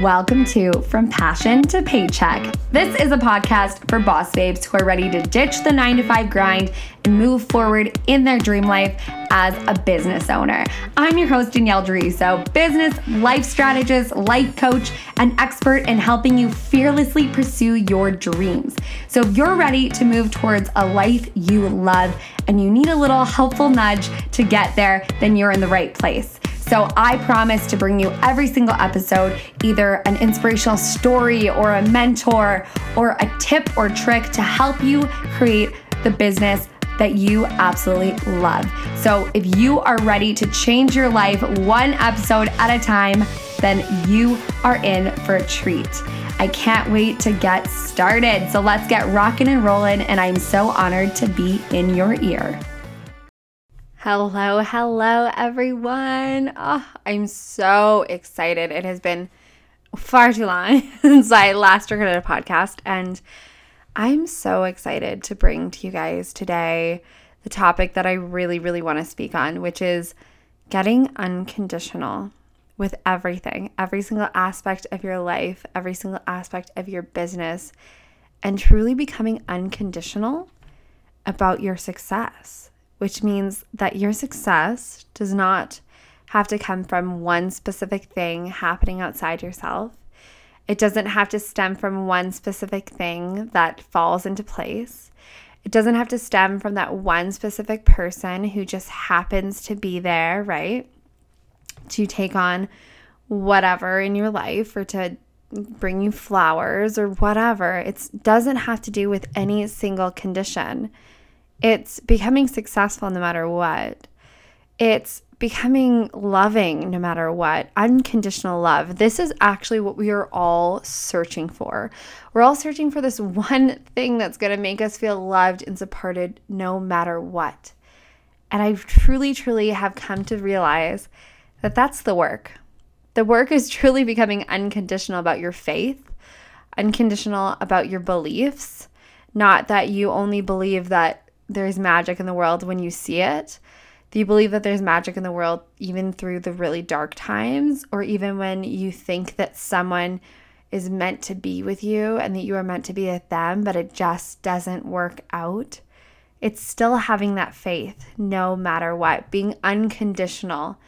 Welcome to From Passion to Paycheck. This is a podcast for boss babes who are ready to ditch the nine to five grind and move forward in their dream life as a business owner. I'm your host, Danielle Deriso, business, life strategist, life coach, and expert in helping you fearlessly pursue your dreams. So if you're ready to move towards a life you love and you need a little helpful nudge to get there, then you're in the right place. So I promise to bring you every single episode either an inspirational story or a mentor or a tip or trick to help you create the business that you absolutely love. So if you are ready to change your life one episode at a time, then you are in for a treat. I can't wait to get started. So let's get rocking and rolling. And I'm so honored to be in your ear. Hello, hello, everyone. Oh, I'm so excited. It has been far too long since I last recorded a podcast, and I'm so excited to bring to you guys today the topic that I really, really want to speak on, which is getting unconditional with everything, every single aspect of your life, every single aspect of your business, and truly becoming unconditional about your success which means that your success does not have to come from one specific thing happening outside yourself. It doesn't have to stem from one specific thing that falls into place. It doesn't have to stem from that one specific person who just happens to be there, right? To take on whatever in your life or to bring you flowers or whatever. It doesn't have to do with any single condition. It's becoming successful no matter what. It's becoming loving no matter what. Unconditional love. This is actually what we are all searching for. We're all searching for this one thing that's going to make us feel loved and supported no matter what. And I truly, truly have come to realize that that's the work. The work is truly becoming unconditional about your faith, unconditional about your beliefs, not that you only believe that there's magic in the world when you see it? Do you believe that there's magic in the world even through the really dark times, or even when you think that someone is meant to be with you and that you are meant to be with them, but it just doesn't work out? It's still having that faith no matter what, being unconditional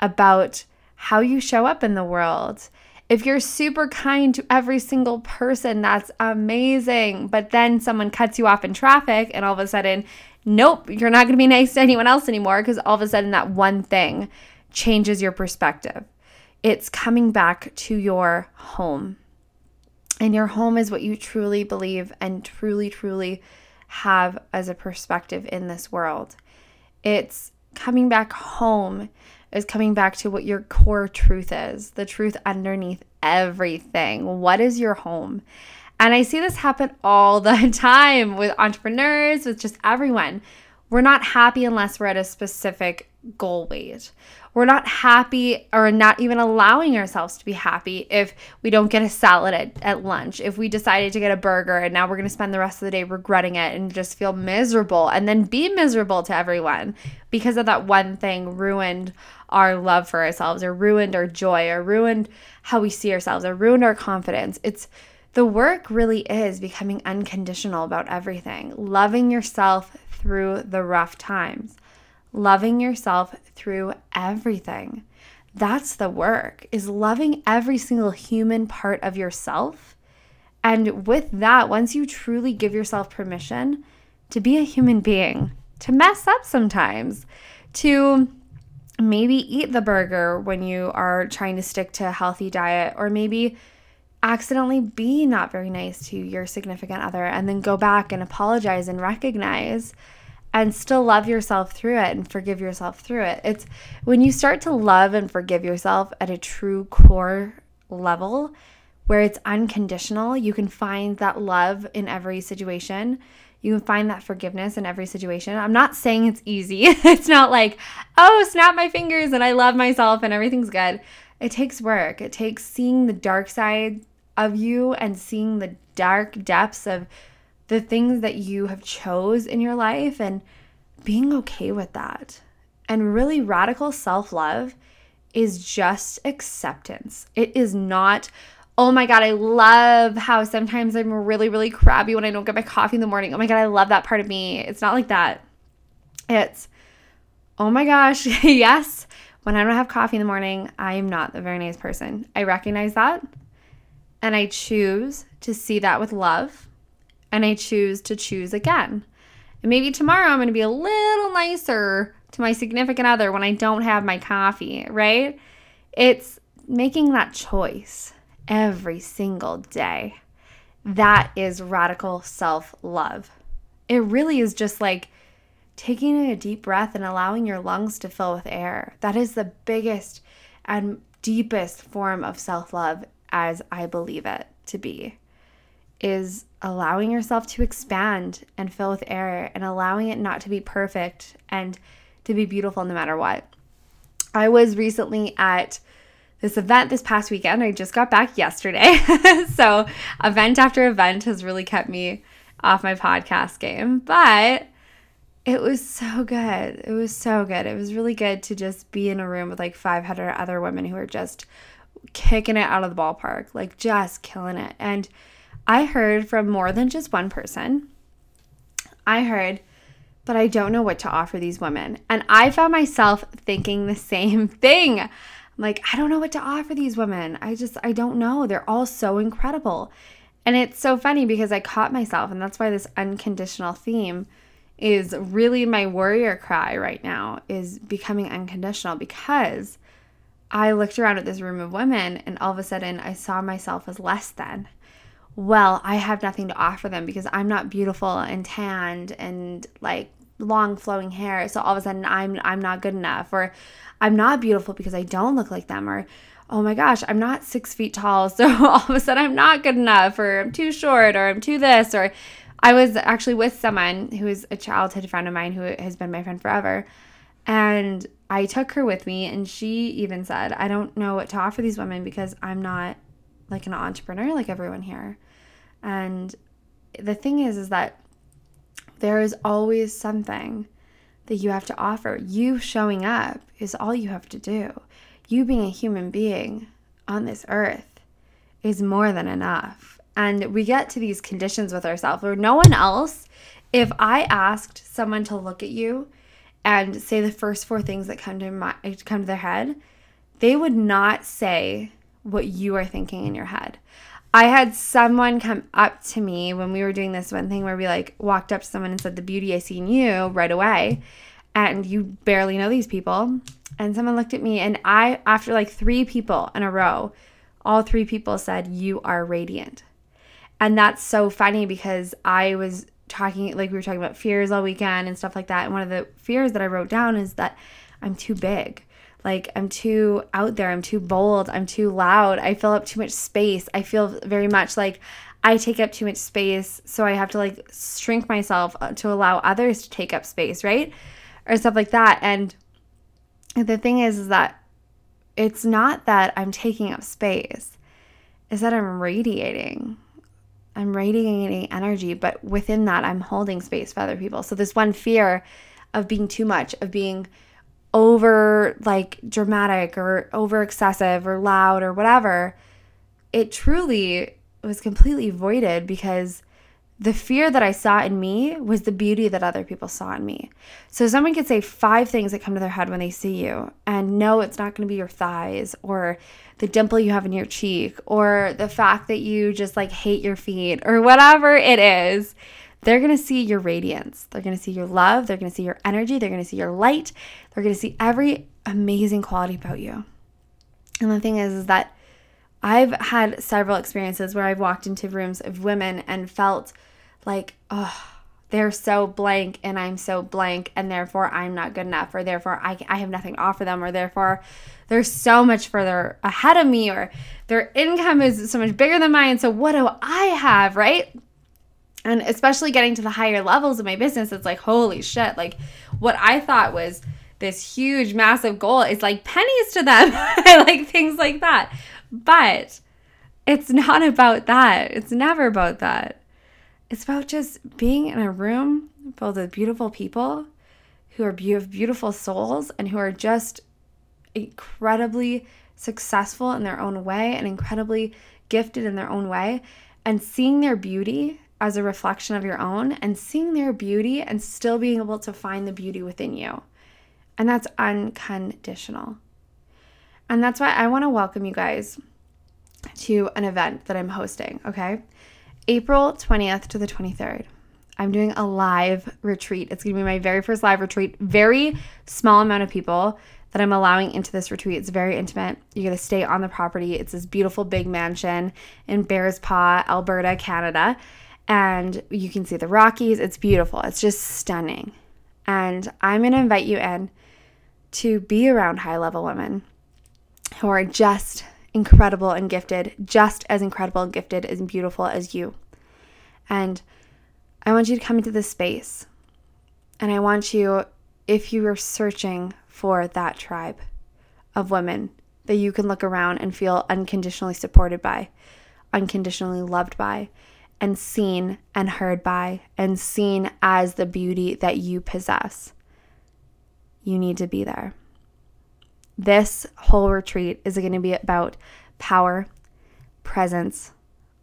about how you show up in the world if you're super kind to every single person, that's amazing. But then someone cuts you off in traffic, and all of a sudden, nope, you're not going to be nice to anyone else anymore because all of a sudden that one thing changes your perspective. It's coming back to your home. And your home is what you truly believe and truly, truly have as a perspective in this world. It's coming back home is coming back to what your core truth is, the truth underneath everything. What is your home? And I see this happen all the time with entrepreneurs, with just everyone. We're not happy unless we're at a specific goal weight. We're not happy or not even allowing ourselves to be happy if we don't get a salad at, at lunch, if we decided to get a burger and now we're going to spend the rest of the day regretting it and just feel miserable and then be miserable to everyone because of that one thing ruined our love for ourselves or ruined our joy or ruined how we see ourselves or ruined our confidence. It's the work really is becoming unconditional about everything, loving yourself through the rough times loving yourself through everything. That's the work, is loving every single human part of yourself. And with that, once you truly give yourself permission to be a human being, to mess up sometimes, to maybe eat the burger when you are trying to stick to a healthy diet, or maybe accidentally be not very nice to your significant other and then go back and apologize and recognize and still love yourself through it and forgive yourself through it. It's when you start to love and forgive yourself at a true core level where it's unconditional, you can find that love in every situation. You can find that forgiveness in every situation. I'm not saying it's easy. it's not like, oh, snap my fingers and I love myself and everything's good. It takes work. It takes seeing the dark side of you and seeing the dark depths of the things that you have chose in your life and being okay with that. And really radical self-love is just acceptance. It is not, oh my God, I love how sometimes I'm really, really crabby when I don't get my coffee in the morning. Oh my God, I love that part of me. It's not like that. It's, oh my gosh, yes, when I don't have coffee in the morning, I am not the very nice person. I recognize that and I choose to see that with love and I choose to choose again. And maybe tomorrow I'm going to be a little nicer to my significant other when I don't have my coffee, right? It's making that choice every single day. That is radical self love. It really is just like taking a deep breath and allowing your lungs to fill with air. That is the biggest and deepest form of self love as I believe it to be. Is allowing yourself to expand and fill with air and allowing it not to be perfect and to be beautiful no matter what. I was recently at this event this past weekend. I just got back yesterday. so, event after event has really kept me off my podcast game, but it was so good. It was so good. It was really good to just be in a room with like 500 other women who are just kicking it out of the ballpark, like just killing it. And I heard from more than just one person. I heard but I don't know what to offer these women. And I found myself thinking the same thing. I'm like, I don't know what to offer these women. I just, I don't know. They're all so incredible. And it's so funny because I caught myself, and that's why this unconditional theme is really my warrior cry right now is becoming unconditional because I looked around at this room of women and all of a sudden I saw myself as less than well, I have nothing to offer them because I'm not beautiful and tanned and like long flowing hair. So all of a sudden I'm I'm not good enough or I'm not beautiful because I don't look like them or oh my gosh, I'm not six feet tall. So all of a sudden I'm not good enough or I'm too short or I'm too this or I was actually with someone who is a childhood friend of mine who has been my friend forever. And I took her with me and she even said, I don't know what to offer these women because I'm not like an entrepreneur like everyone here. And the thing is, is that there is always something that you have to offer. You showing up is all you have to do. You being a human being on this earth is more than enough. And we get to these conditions with ourselves where no one else, if I asked someone to look at you and say the first four things that come to my come to their head, they would not say what you are thinking in your head. I had someone come up to me when we were doing this one thing where we like walked up to someone and said, The beauty I see in you right away. And you barely know these people. And someone looked at me, and I, after like three people in a row, all three people said, You are radiant. And that's so funny because I was talking, like, we were talking about fears all weekend and stuff like that. And one of the fears that I wrote down is that I'm too big like I'm too out there, I'm too bold, I'm too loud, I fill up too much space. I feel very much like I take up too much space, so I have to like shrink myself uh, to allow others to take up space, right? Or stuff like that. And the thing is, is that it's not that I'm taking up space, is that I'm radiating. I'm radiating energy, but within that, I'm holding space for other people. So, this one fear of being too much, of being over like dramatic or over excessive or loud or whatever, it truly was completely voided because the fear that I saw in me was the beauty that other people saw in me. So someone could say five things that come to their head when they see you, and no, it's not going to be your thighs or the dimple you have in your cheek or the fact that you just like hate your feet or whatever it is they're going to see your radiance. They're going to see your love. They're going to see your energy. They're going to see your light. They're going to see every amazing quality about you. And the thing is, is that I've had several experiences where I've walked into rooms of women and felt like, oh, they're so blank and I'm so blank and therefore I'm not good enough or therefore I, I have nothing to offer them or therefore they're so much further ahead of me or their income is so much bigger than mine. So what do I have, right? And especially getting to the higher levels of my business, it's like, holy shit, like what I thought was this huge, massive goal is like pennies to them, like things like that. But it's not about that. It's never about that. It's about just being in a room filled with beautiful people who are have beautiful souls and who are just incredibly successful in their own way and incredibly gifted in their own way, and seeing their beauty as a reflection of your own and seeing their beauty and still being able to find the beauty within you. And that's unconditional. And that's why I want to welcome you guys to an event that I'm hosting, okay? April 20th to the 23rd. I'm doing a live retreat. It's going to be my very first live retreat. Very small amount of people that I'm allowing into this retreat. It's very intimate. You're going to stay on the property. It's this beautiful big mansion in Bearspaw, Alberta, Canada. And you can see the Rockies. It's beautiful. It's just stunning. And I'm going to invite you in to be around high level women who are just incredible and gifted, just as incredible and gifted and beautiful as you. And I want you to come into this space. And I want you, if you are searching for that tribe of women that you can look around and feel unconditionally supported by, unconditionally loved by, and seen and heard by, and seen as the beauty that you possess you need to be there. This whole retreat is going to be about power, presence,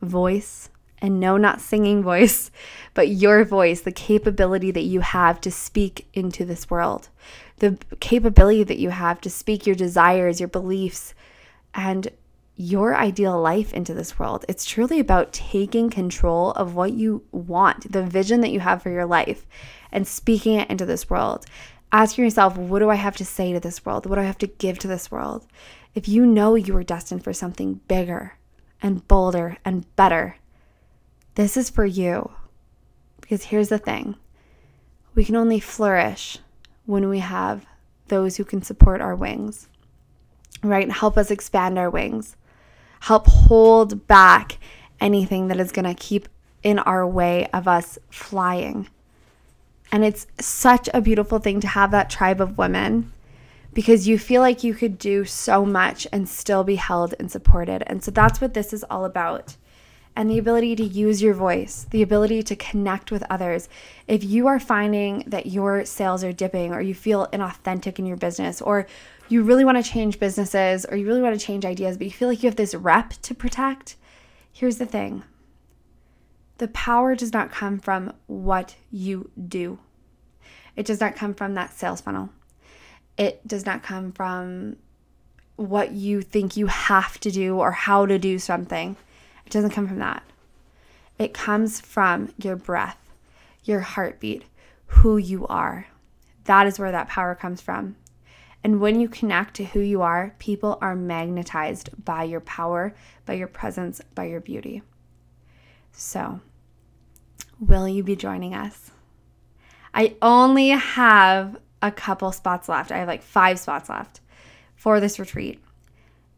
voice, and no, not singing voice, but your voice, the capability that you have to speak into this world, the capability that you have to speak your desires, your beliefs, and your ideal life into this world. It's truly about taking control of what you want, the vision that you have for your life, and speaking it into this world asking yourself, what do I have to say to this world? What do I have to give to this world? If you know you are destined for something bigger and bolder and better, this is for you. Because here's the thing we can only flourish when we have those who can support our wings, right? Help us expand our wings, help hold back anything that is going to keep in our way of us flying. And it's such a beautiful thing to have that tribe of women because you feel like you could do so much and still be held and supported. And so that's what this is all about. And the ability to use your voice, the ability to connect with others. If you are finding that your sales are dipping or you feel inauthentic in your business or you really want to change businesses or you really want to change ideas, but you feel like you have this rep to protect, here's the thing the power does not come from what you do. It does not come from that sales funnel. It does not come from what you think you have to do or how to do something. It doesn't come from that. It comes from your breath, your heartbeat, who you are. That is where that power comes from. And when you connect to who you are, people are magnetized by your power, by your presence, by your beauty. So, Will you be joining us? I only have a couple spots left. I have like five spots left for this retreat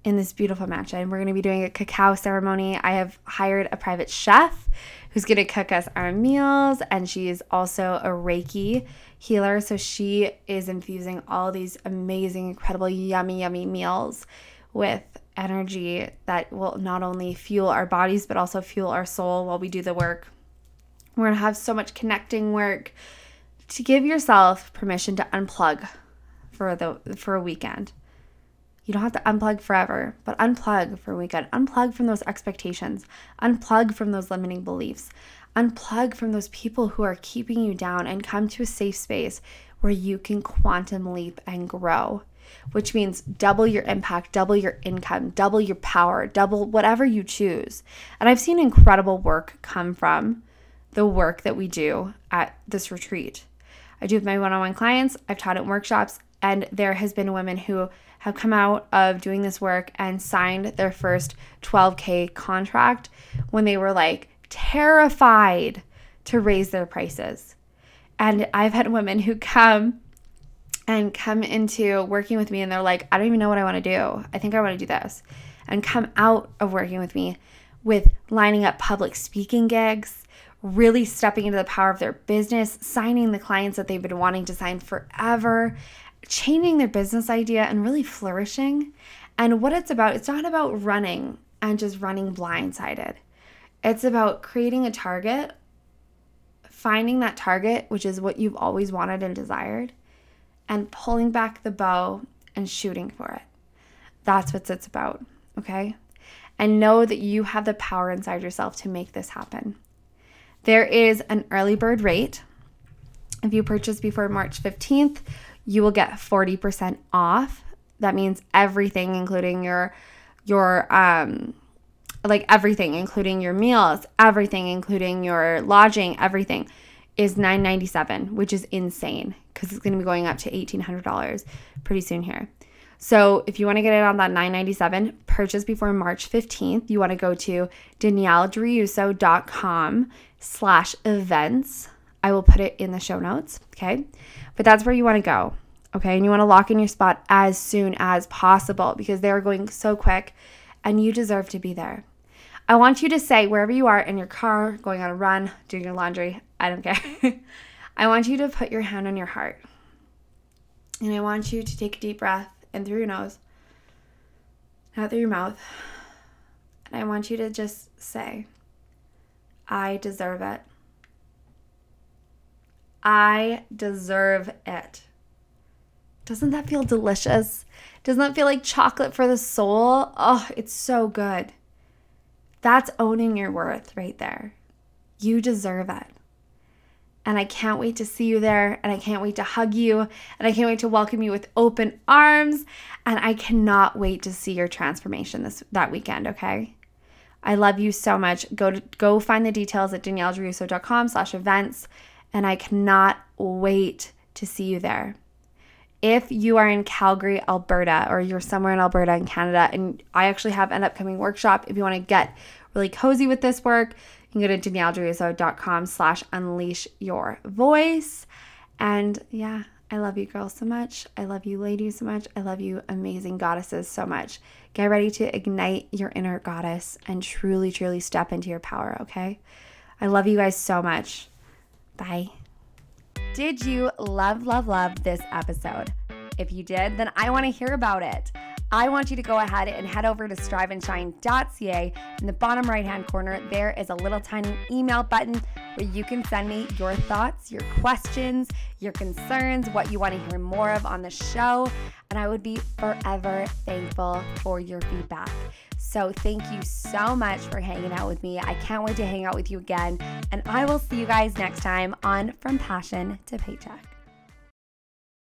in this beautiful mansion. We're going to be doing a cacao ceremony. I have hired a private chef who's going to cook us our meals, and she is also a Reiki healer. So she is infusing all these amazing, incredible, yummy, yummy meals with energy that will not only fuel our bodies, but also fuel our soul while we do the work. We're going to have so much connecting work to give yourself permission to unplug for the for a weekend. You don't have to unplug forever, but unplug for a weekend. Unplug from those expectations. Unplug from those limiting beliefs. Unplug from those people who are keeping you down and come to a safe space where you can quantum leap and grow, which means double your impact, double your income, double your power, double whatever you choose. And I've seen incredible work come from the work that we do at this retreat. I do with my one on one clients, I've taught in workshops, and there has been women who have come out of doing this work and signed their first 12K contract when they were like terrified to raise their prices. And I've had women who come and come into working with me and they're like, I don't even know what I want to do. I think I want to do this. And come out of working with me with lining up public speaking gigs really stepping into the power of their business, signing the clients that they've been wanting to sign forever, changing their business idea, and really flourishing. And what it's about, it's not about running and just running blindsided. It's about creating a target, finding that target, which is what you've always wanted and desired, and pulling back the bow and shooting for it. That's what it's about, okay? And know that you have the power inside yourself to make this happen. There is an early bird rate. If you purchase before March 15th, you will get 40% off. That means everything including your your um like everything including your meals, everything including your lodging, everything is 997, which is insane cuz it's going to be going up to $1800 pretty soon here. So if you want to get it on that 997, purchase before March 15th, you want to go to daniellederiso.com slash events. I will put it in the show notes, okay? But that's where you want to go, okay? And you want to lock in your spot as soon as possible because they are going so quick and you deserve to be there. I want you to say, wherever you are in your car, going on a run, doing your laundry, I don't care. I want you to put your hand on your heart. And I want you to take a deep breath in through your nose, out through your mouth. And I want you to just say, I deserve it. I deserve it. Doesn't that feel delicious? Doesn't that feel like chocolate for the soul? Oh, it's so good. That's owning your worth right there. You deserve it. And I can't wait to see you there. And I can't wait to hug you. And I can't wait to welcome you with open arms. And I cannot wait to see your transformation this that weekend, okay? I love you so much. Go to go find the details at daniellederiso.com slash events. And I cannot wait to see you there. If you are in Calgary, Alberta, or you're somewhere in Alberta in Canada, and I actually have an upcoming workshop, if you want to get really cozy with this work, you can go to daniellederiso.com slash unleash your voice. And yeah, I love you girls so much. I love you ladies so much. I love you amazing goddesses so much. Get ready to ignite your inner goddess and truly, truly step into your power, okay? I love you guys so much. Bye. Did you love, love, love this episode? If you did, then I want to hear about it. I want you to go ahead and head over to striveandshine.ca. In the bottom right hand corner, there is a little tiny email button where you can send me your thoughts, your questions, your concerns, what you want to hear more of on the show. And I would be forever thankful for your feedback. So, thank you so much for hanging out with me. I can't wait to hang out with you again. And I will see you guys next time on From Passion to Paycheck.